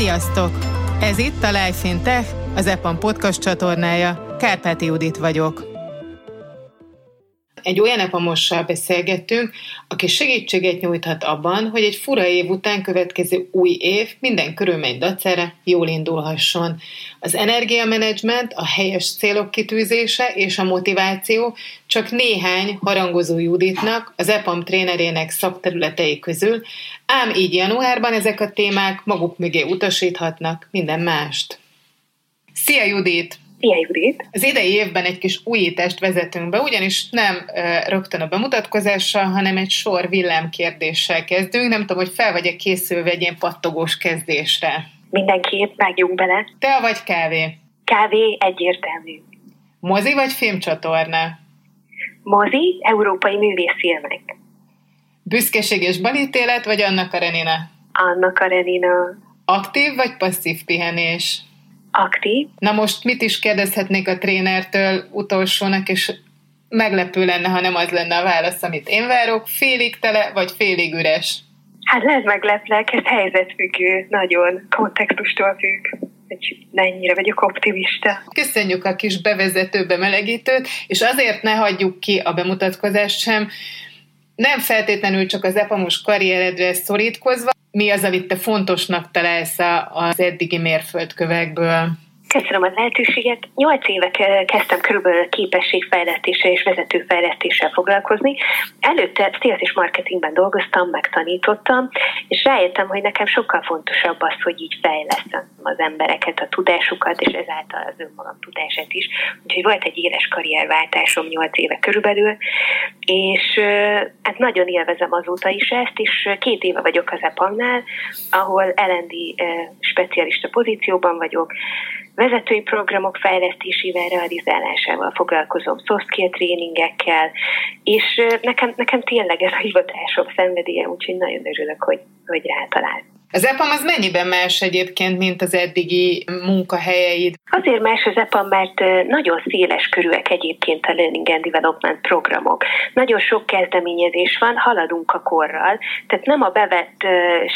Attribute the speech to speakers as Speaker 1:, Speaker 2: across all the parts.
Speaker 1: Sziasztok! Ez itt a Life in Tech, az EPAM podcast csatornája. Kárpáti Judit vagyok. Egy olyan epamossal beszélgettünk, aki segítséget nyújthat abban, hogy egy fura év után következő új év minden körülmény dacára jól indulhasson. Az energiamenedzsment, a helyes célok kitűzése és a motiváció csak néhány harangozó Juditnak, az EPAM trénerének szakterületei közül, ám így januárban ezek a témák maguk mögé utasíthatnak minden mást. Szia Judit!
Speaker 2: Szia Judit!
Speaker 1: Az idei évben egy kis újítást vezetünk be, ugyanis nem rögtön a bemutatkozással, hanem egy sor villámkérdéssel kezdünk. Nem tudom, hogy fel vagy-e készülve egy ilyen pattogós kezdésre.
Speaker 2: Mindenképp vágjunk bele.
Speaker 1: Te vagy kávé?
Speaker 2: Kávé egyértelmű.
Speaker 1: Mozi vagy filmcsatorna?
Speaker 2: Mozi, európai művészfilmek.
Speaker 1: Büszkeség és balítélet, vagy Anna Karenina?
Speaker 2: Anna Karenina.
Speaker 1: Aktív vagy passzív pihenés?
Speaker 2: Aktív.
Speaker 1: Na most mit is kérdezhetnék a trénertől utolsónak, és meglepő lenne, ha nem az lenne a válasz, amit én várok, félig tele, vagy félig üres?
Speaker 2: Hát ez megleplek, ez helyzetfüggő, nagyon kontextustól függ hogy mennyire vagyok optimista.
Speaker 1: Köszönjük a kis bevezető bemelegítőt, és azért ne hagyjuk ki a bemutatkozást sem, nem feltétlenül csak az epamos karrieredre szorítkozva, mi az, amit te fontosnak találsz az eddigi mérföldkövekből?
Speaker 2: Köszönöm a lehetőséget. Nyolc éve kezdtem körülbelül képességfejlesztéssel és vezetőfejlesztéssel foglalkozni. Előtte sales és marketingben dolgoztam, megtanítottam, és rájöttem, hogy nekem sokkal fontosabb az, hogy így fejlesztem az embereket, a tudásukat, és ezáltal az önmagam tudását is. Úgyhogy volt egy éles karrierváltásom nyolc éve körülbelül, és hát nagyon élvezem azóta is ezt, és két éve vagyok az EPAM-nál, ahol L&D specialista pozícióban vagyok, vezetői programok fejlesztésével, realizálásával foglalkozom, soft skill tréningekkel, és nekem, nekem tényleg ez a hivatásom szenvedélye, úgyhogy nagyon örülök, hogy, hogy rátalált.
Speaker 1: Az EPAM az mennyiben más egyébként, mint az eddigi munkahelyeid?
Speaker 2: Azért más az EPAM, mert nagyon széles körűek egyébként a Learning and Development programok. Nagyon sok kezdeményezés van, haladunk a korral, tehát nem a bevett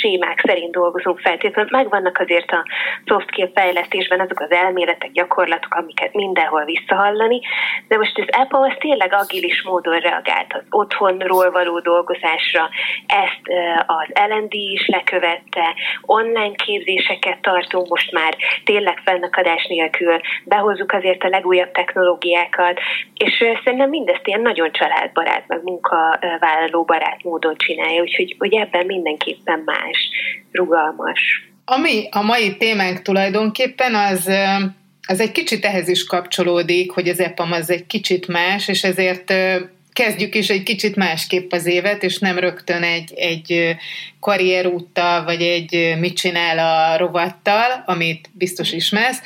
Speaker 2: sémák szerint dolgozunk feltétlenül, megvannak azért a soft skill fejlesztésben azok az elméletek, gyakorlatok, amiket mindenhol visszahallani, de most az EPAM az tényleg agilis módon reagált az otthonról való dolgozásra, ezt az LND is lekövette, illetve online képzéseket tartunk most már tényleg fennakadás nélkül, behozzuk azért a legújabb technológiákat, és szerintem mindezt ilyen nagyon családbarát, meg munkavállaló barát módon csinálja, úgyhogy hogy ebben mindenképpen más, rugalmas.
Speaker 1: Ami a mai témánk tulajdonképpen az az egy kicsit ehhez is kapcsolódik, hogy az EPAM az egy kicsit más, és ezért kezdjük is egy kicsit másképp az évet, és nem rögtön egy, egy karrierúttal, vagy egy mit csinál a rovattal, amit biztos ismersz,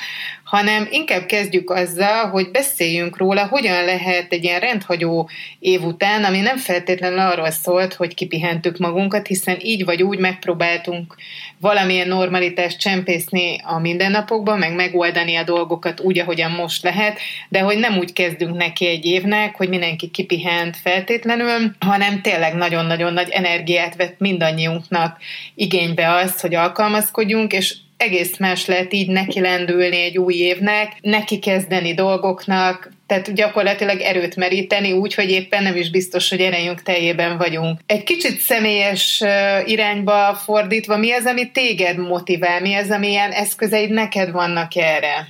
Speaker 1: hanem inkább kezdjük azzal, hogy beszéljünk róla, hogyan lehet egy ilyen rendhagyó év után, ami nem feltétlenül arról szólt, hogy kipihentük magunkat, hiszen így vagy úgy megpróbáltunk valamilyen normalitást csempészni a mindennapokban, meg megoldani a dolgokat úgy, ahogyan most lehet, de hogy nem úgy kezdünk neki egy évnek, hogy mindenki kipihent feltétlenül, hanem tényleg nagyon-nagyon nagy energiát vett mindannyiunknak igénybe az, hogy alkalmazkodjunk, és egész más lehet így neki lendülni egy új évnek, neki kezdeni dolgoknak, tehát gyakorlatilag erőt meríteni úgy, hogy éppen nem is biztos, hogy erejünk teljében vagyunk. Egy kicsit személyes irányba fordítva, mi az, ami téged motivál, mi az, amilyen eszközeid neked vannak erre?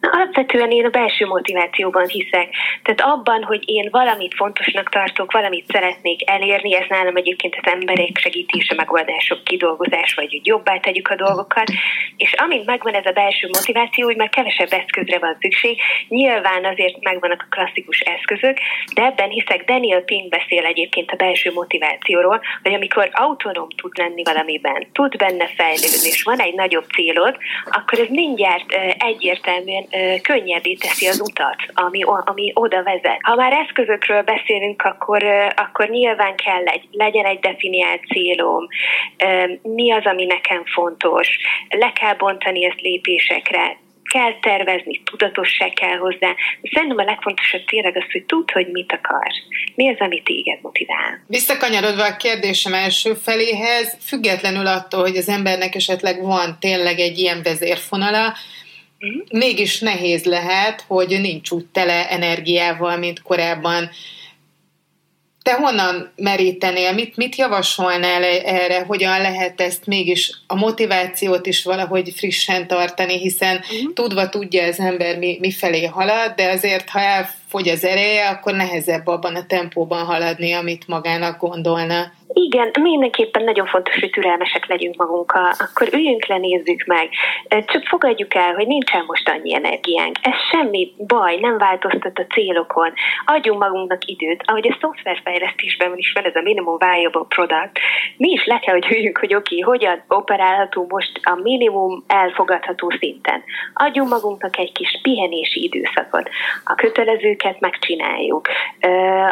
Speaker 2: Alapvetően én a belső motivációban hiszek. Tehát abban, hogy én valamit fontosnak tartok, valamit szeretnék elérni, ez nálam egyébként az emberek segítése, megoldások kidolgozás, vagy hogy jobbá tegyük a dolgokat. És amint megvan ez a belső motiváció, hogy már kevesebb eszközre van szükség, nyilván azért megvannak a klasszikus eszközök, de ebben hiszek Daniel Pink beszél egyébként a belső motivációról, hogy amikor autonóm tud lenni valamiben, tud benne fejlődni, és van egy nagyobb célod, akkor ez mindjárt egyértelműen könnyebbé teszi az utat, ami, ami oda vezet. Ha már eszközökről beszélünk, akkor, akkor nyilván kell egy, legyen egy definiált célom, mi az, ami nekem fontos, le kell bontani ezt lépésekre, kell tervezni, tudatosság kell hozzá. Szerintem a legfontosabb tényleg az, hogy tudd, hogy mit akarsz. Mi az, ami téged motivál.
Speaker 1: Visszakanyarodva a kérdésem első feléhez, függetlenül attól, hogy az embernek esetleg van tényleg egy ilyen vezérfonala. Mégis nehéz lehet, hogy nincs úgy tele energiával, mint korábban te honnan merítenél, mit, mit javasolnál erre, hogyan lehet ezt mégis a motivációt is valahogy frissen tartani, hiszen uh-huh. tudva tudja az ember mi, mi felé halad, de azért ha elfogy az ereje, akkor nehezebb abban a tempóban haladni, amit magának gondolna.
Speaker 2: Igen, mindenképpen nagyon fontos, hogy türelmesek legyünk magunkkal. Akkor üljünk le, nézzük meg. Csak fogadjuk el, hogy nincsen most annyi energiánk. Ez semmi baj, nem változtat a célokon. Adjunk magunknak időt. Ahogy a szoftverfejlesztésben is van ez a minimum viable product, mi is le kell, hogy üljünk, hogy oké, okay, hogyan operálható most a minimum elfogadható szinten. Adjunk magunknak egy kis pihenési időszakot. A kötelezőket megcsináljuk.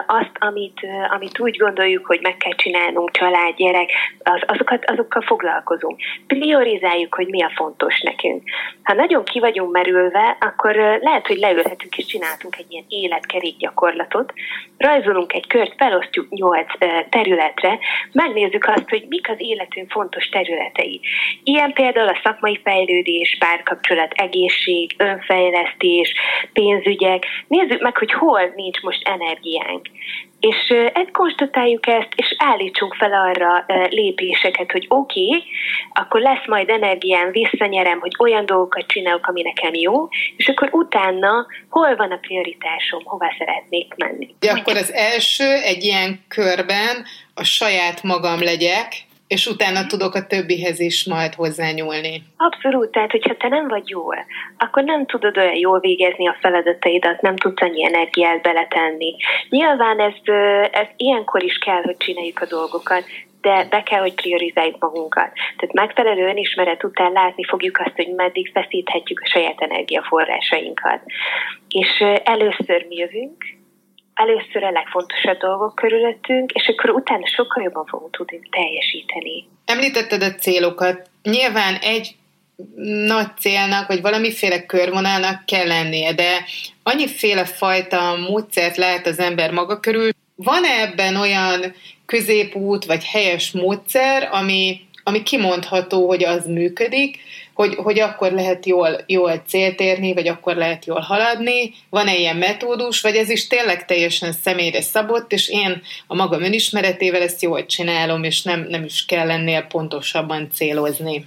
Speaker 2: Azt, amit, amit úgy gondoljuk, hogy meg kell csinálni, csinálnunk, család, gyerek, az, azokat, azokkal foglalkozunk. Priorizáljuk, hogy mi a fontos nekünk. Ha nagyon ki vagyunk merülve, akkor lehet, hogy leülhetünk és csináltunk egy ilyen életkerék gyakorlatot, rajzolunk egy kört, felosztjuk nyolc területre, megnézzük azt, hogy mik az életünk fontos területei. Ilyen például a szakmai fejlődés, párkapcsolat, egészség, önfejlesztés, pénzügyek. Nézzük meg, hogy hol nincs most energiánk. És ezt konstatáljuk ezt, és állítsunk fel arra lépéseket, hogy oké, okay, akkor lesz majd energiám, visszanyerem, hogy olyan dolgokat csinálok, ami nekem jó, és akkor utána hol van a prioritásom, hova szeretnék menni.
Speaker 1: De akkor az első egy ilyen körben a saját magam legyek, és utána tudok a többihez is majd hozzányúlni.
Speaker 2: Abszolút, tehát hogyha te nem vagy jól, akkor nem tudod olyan jól végezni a feladataidat, nem tudsz annyi energiát beletenni. Nyilván ez, ez ilyenkor is kell, hogy csináljuk a dolgokat, de be kell, hogy priorizáljuk magunkat. Tehát megfelelő önismeret után látni fogjuk azt, hogy meddig feszíthetjük a saját energiaforrásainkat. És először mi jövünk, először a legfontosabb dolgok körülöttünk, és akkor utána sokkal jobban fogunk tudni teljesíteni.
Speaker 1: Említetted a célokat. Nyilván egy nagy célnak, vagy valamiféle körvonalnak kell lennie, de annyiféle fajta módszert lehet az ember maga körül. Van-e ebben olyan középút, vagy helyes módszer, ami, ami kimondható, hogy az működik, hogy, hogy akkor lehet jól, jól célt érni, vagy akkor lehet jól haladni, van-e ilyen metódus, vagy ez is tényleg teljesen személyre szabott, és én a magam önismeretével ezt jól csinálom, és nem, nem is kell ennél pontosabban célozni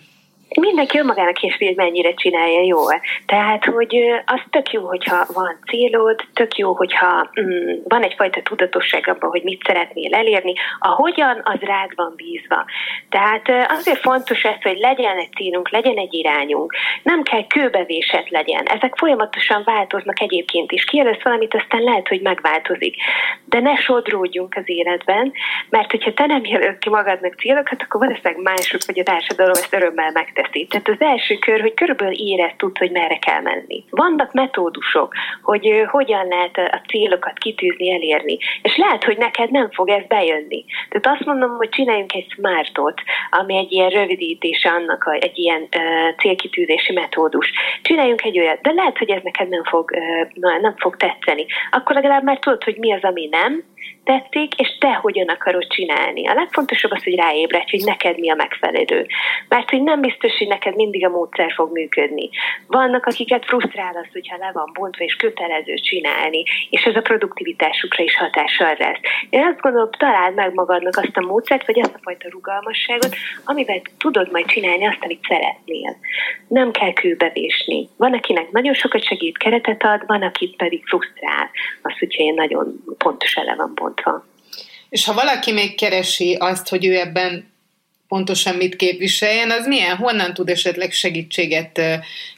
Speaker 2: mindenki önmagának is hogy mennyire csinálja jól. Tehát, hogy az tök jó, hogyha van célod, tök jó, hogyha mm, van egyfajta tudatosság abban, hogy mit szeretnél elérni, a hogyan, az rád van bízva. Tehát azért fontos ez, hogy legyen egy célunk, legyen egy irányunk. Nem kell kőbevésett legyen. Ezek folyamatosan változnak egyébként is. Kijelölsz valamit, aztán lehet, hogy megváltozik. De ne sodródjunk az életben, mert hogyha te nem jelölsz ki magadnak célokat, akkor valószínűleg mások vagy a társadalom ezt örömmel megtesz teszi. Tehát az első kör, hogy körülbelül érez tud, hogy merre kell menni. Vannak metódusok, hogy hogyan lehet a célokat kitűzni, elérni. És lehet, hogy neked nem fog ez bejönni. Tehát azt mondom, hogy csináljunk egy smartot, ami egy ilyen rövidítése annak, egy ilyen célkitűzési metódus. Csináljunk egy olyat, de lehet, hogy ez neked nem fog, nem fog tetszeni. Akkor legalább már tudod, hogy mi az, ami nem, tetszik, és te hogyan akarod csinálni. A legfontosabb az, hogy ráébredj, hogy neked mi a megfelelő. Mert hogy nem biztos, hogy neked mindig a módszer fog működni. Vannak, akiket frusztrál az, hogyha le van bontva, és kötelező csinálni, és ez a produktivitásukra is hatással lesz. Én azt gondolom, találd meg magadnak azt a módszert, vagy azt a fajta rugalmasságot, amivel tudod majd csinálni azt, amit szeretnél. Nem kell kőbevésni. Van, akinek nagyon sokat segít, keretet ad, van, akit pedig frusztrál. Az, hogyha én nagyon pontos ele van.
Speaker 1: És ha valaki még keresi azt, hogy ő ebben pontosan mit képviseljen, az milyen, honnan tud esetleg segítséget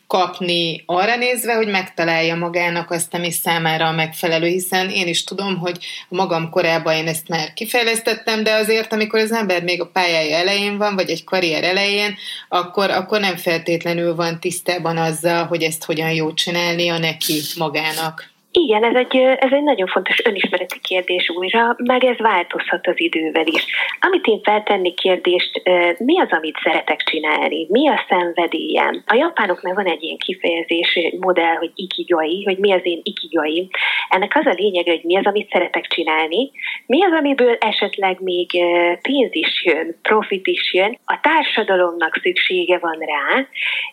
Speaker 1: kapni arra nézve, hogy megtalálja magának azt, ami számára a megfelelő, hiszen én is tudom, hogy a magam korában én ezt már kifejlesztettem, de azért, amikor az ember még a pályája elején van, vagy egy karrier elején, akkor, akkor nem feltétlenül van tisztában azzal, hogy ezt hogyan jó csinálnia neki magának.
Speaker 2: Igen, ez egy, ez egy nagyon fontos önismereti kérdés újra, meg ez változhat az idővel is. Amit én feltenni kérdést, mi az, amit szeretek csinálni? Mi a szenvedélyem? A japánoknál van egy ilyen kifejezés, modell, hogy ikigai, hogy mi az én ikigai. Ennek az a lényeg, hogy mi az, amit szeretek csinálni, mi az, amiből esetleg még pénz is jön, profit is jön, a társadalomnak szüksége van rá,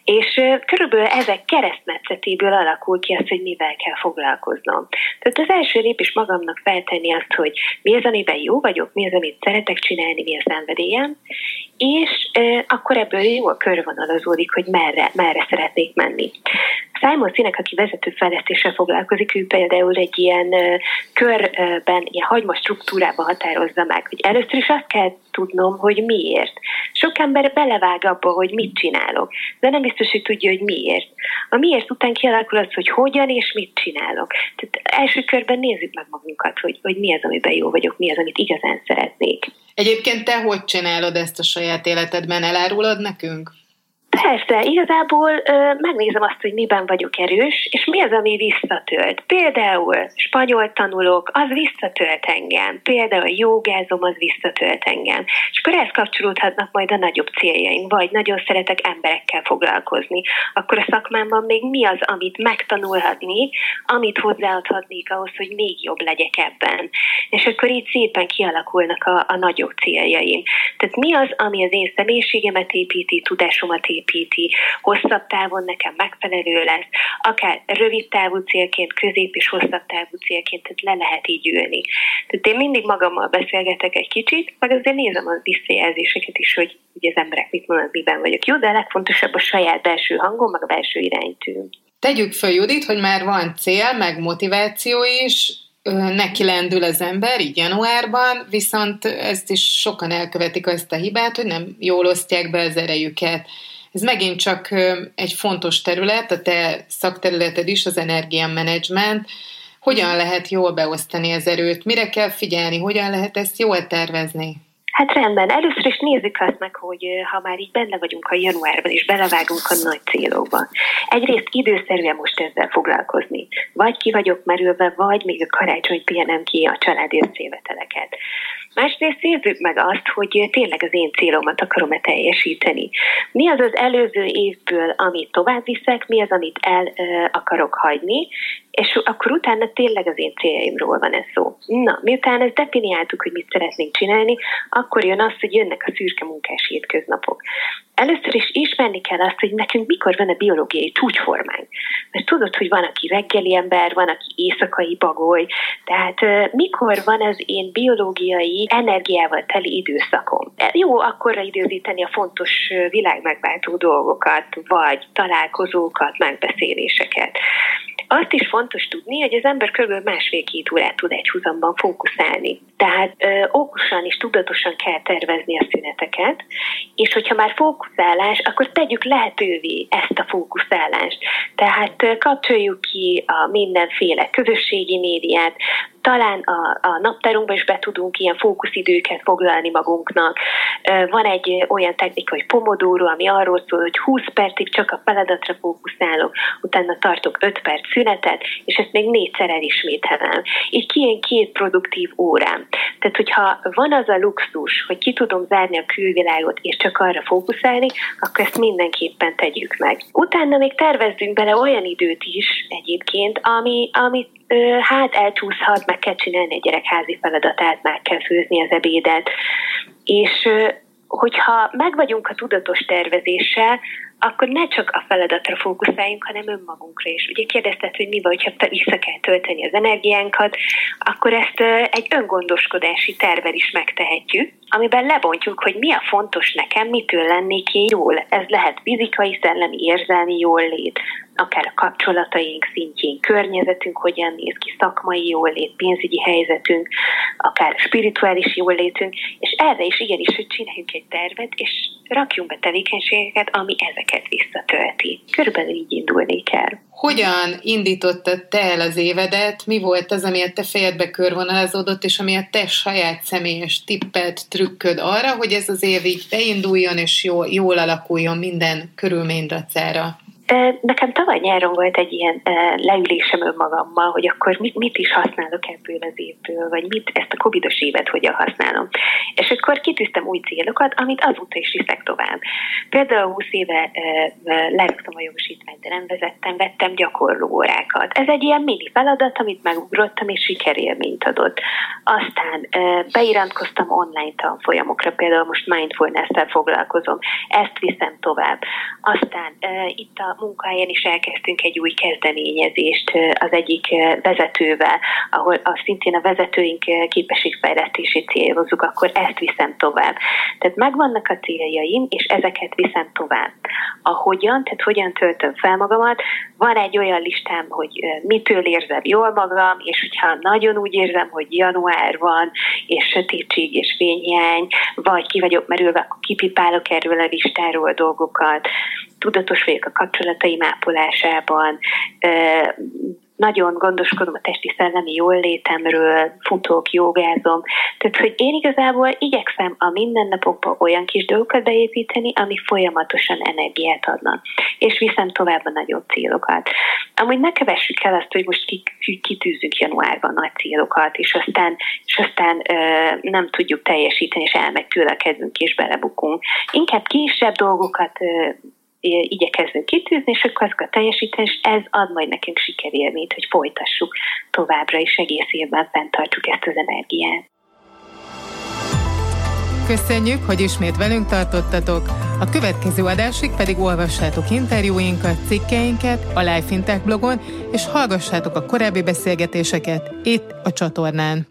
Speaker 2: és körülbelül ezek keresztmetszetéből alakul ki az, hogy mivel kell foglalkozni foglalkoznom. Tehát az első lépés magamnak feltenni azt, hogy mi az, amiben jó vagyok, mi az, amit szeretek csinálni, mi a szenvedélyem, és e, akkor ebből jól körvonalazódik, hogy merre, merre szeretnék menni. Simon Sinek, aki vezető fejlesztéssel foglalkozik, ő például egy ilyen körben, ilyen hagyma struktúrában határozza meg, hogy először is azt kell tudnom, hogy miért. Sok ember belevág abba, hogy mit csinálok, de nem biztos, hogy tudja, hogy miért. A miért után kialakul az, hogy hogyan és mit csinálok. Tehát első körben nézzük meg magunkat, hogy, hogy mi az, amiben jó vagyok, mi az, amit igazán szeretnék.
Speaker 1: Egyébként te hogy csinálod ezt a saját életedben? Elárulod nekünk?
Speaker 2: Persze, igazából ö, megnézem azt, hogy miben vagyok erős, és mi az, ami visszatölt. Például spanyol tanulok, az visszatölt engem. Például jogázom, az visszatölt engem. És akkor ehhez kapcsolódhatnak majd a nagyobb céljaim, vagy nagyon szeretek emberekkel foglalkozni. Akkor a szakmámban még mi az, amit megtanulhatni, amit hozzáadhatnék ahhoz, hogy még jobb legyek ebben. És akkor így szépen kialakulnak a, a nagyobb céljaim. Tehát mi az, ami az én személyiségemet építi, tudásomat építi, építi, hosszabb távon nekem megfelelő lesz, akár rövid távú célként, közép és hosszabb távú célként, tehát le lehet így ülni. Tehát én mindig magammal beszélgetek egy kicsit, meg azért nézem a visszajelzéseket is, hogy ugye az emberek mit mondanak, miben vagyok jó, de a legfontosabb a saját belső hangom, meg a belső iránytű.
Speaker 1: Tegyük fel, Judit, hogy már van cél, meg motiváció is, neki lendül az ember, így januárban, viszont ezt is sokan elkövetik azt a hibát, hogy nem jól osztják be az erejüket. Ez megint csak egy fontos terület, a te szakterületed is, az energiamanagement. Hogyan lehet jól beosztani az erőt? Mire kell figyelni? Hogyan lehet ezt jól tervezni?
Speaker 2: Hát rendben, először is nézzük azt meg, hogy ha már így benne vagyunk a januárban, és belevágunk a nagy célokba. Egyrészt időszerűen most ezzel foglalkozni. Vagy ki vagyok merülve, vagy még a karácsony pihenem ki a családi összéveteleket. Másrészt nézzük meg azt, hogy tényleg az én célomat akarom-e teljesíteni. Mi az az előző évből, amit tovább viszek, mi az, amit el ö, akarok hagyni, és akkor utána tényleg az én céljaimról van ez szó. Na, miután ezt definiáltuk, hogy mit szeretnénk csinálni, akkor jön az, hogy jönnek a szürke munkás hétköznapok. Először is ismerni kell azt, hogy nekünk mikor van a biológiai csúcsformánk. Mert tudod, hogy van, aki reggeli ember, van, aki éjszakai bagoly, tehát mikor van az én biológiai energiával teli időszakom. Jó akkorra időzíteni a fontos világmegváltó dolgokat, vagy találkozókat, megbeszéléseket. Azt is fontos tudni, hogy az ember kb. másfél-két órát tud egy húzamban fókuszálni. Tehát ö, okosan és tudatosan kell tervezni a szüneteket, és hogyha már fókuszálás, akkor tegyük lehetővé ezt a fókuszálást. Tehát ö, kapcsoljuk ki a mindenféle közösségi médiát, talán a, a naptárunkba is be tudunk ilyen fókuszidőket foglalni magunknak. Van egy olyan technika, hogy pomodoro, ami arról szól, hogy 20 percig csak a feladatra fókuszálok, utána tartok 5 perc szünetet, és ezt még négyszer elismételem. Így kijön két produktív órám. Tehát, hogyha van az a luxus, hogy ki tudom zárni a külvilágot, és csak arra fókuszálni, akkor ezt mindenképpen tegyük meg. Utána még tervezzünk bele olyan időt is egyébként, ami, amit hát elcsúszhat, meg kell csinálni egy gyerek házi feladatát, meg kell főzni az ebédet. És hogyha meg vagyunk a tudatos tervezéssel, akkor ne csak a feladatra fókuszáljunk, hanem önmagunkra is. Ugye kérdezted, hogy mi van, hogyha vissza kell tölteni az energiánkat, akkor ezt egy öngondoskodási tervel is megtehetjük, amiben lebontjuk, hogy mi a fontos nekem, mitől lennék én jól. Ez lehet fizikai, szellemi, érzelmi jól lét, akár a kapcsolataink szintjén, környezetünk hogyan néz ki, szakmai jólét, pénzügyi helyzetünk, akár spirituális jólétünk, és erre is igenis, hogy csináljunk egy tervet, és rakjunk be tevékenységeket, ami ezeket visszatölti. Körülbelül így indulnék el.
Speaker 1: Hogyan indítottad te el az évedet? Mi volt az, ami a te fejedbe körvonalazódott, és ami a te saját személyes tipped, trükköd arra, hogy ez az év így beinduljon, és jól, jól alakuljon minden körülmény dacára?
Speaker 2: Nekem tavaly nyáron volt egy ilyen leülésem önmagammal, hogy akkor mit, mit is használok ebből az évből, vagy mit ezt a covidos évet hogyan használom. És akkor kitűztem új célokat, amit azóta is viszek tovább. Például 20 éve leraktam a jogosítványt, de nem vezettem, vettem gyakorló órákat. Ez egy ilyen mini feladat, amit megugrottam, és sikerélményt adott. Aztán beiratkoztam online tanfolyamokra, például most mindfulness-tel foglalkozom, ezt viszem tovább. Aztán itt a munkahelyen is elkezdtünk egy új kezdeményezést az egyik vezetővel, ahol a, szintén a vezetőink képességfejlesztését célozzuk, akkor ezt viszem tovább. Tehát megvannak a céljaim, és ezeket viszem tovább. A hogyan, tehát hogyan töltöm fel magamat, van egy olyan listám, hogy mitől érzem jól magam, és hogyha nagyon úgy érzem, hogy január van, és sötétség és fényhiány, vagy ki vagyok merülve, akkor kipipálok erről a listáról dolgokat, tudatos vagyok a kapcsolataim ápolásában, nagyon gondoskodom a testi szellemi jól létemről, futok, jogázom. Tehát, hogy én igazából igyekszem a mindennapokban olyan kis dolgokat beépíteni, ami folyamatosan energiát adnak. És viszem tovább a nagyobb célokat. Amúgy ne kövessük el azt, hogy most kitűzünk januárban nagy célokat, és aztán, és aztán ö, nem tudjuk teljesíteni, és elmegy tőle a kezünk, és belebukunk. Inkább kisebb dolgokat ö, igyekezzünk kitűzni, és akkor azokat teljesíteni, és ez ad majd nekünk sikerélményt, hogy folytassuk továbbra is egész évben fenntartsuk ezt az energiát.
Speaker 1: Köszönjük, hogy ismét velünk tartottatok. A következő adásig pedig olvassátok interjúinkat, cikkeinket a Life Intech blogon, és hallgassátok a korábbi beszélgetéseket itt a csatornán.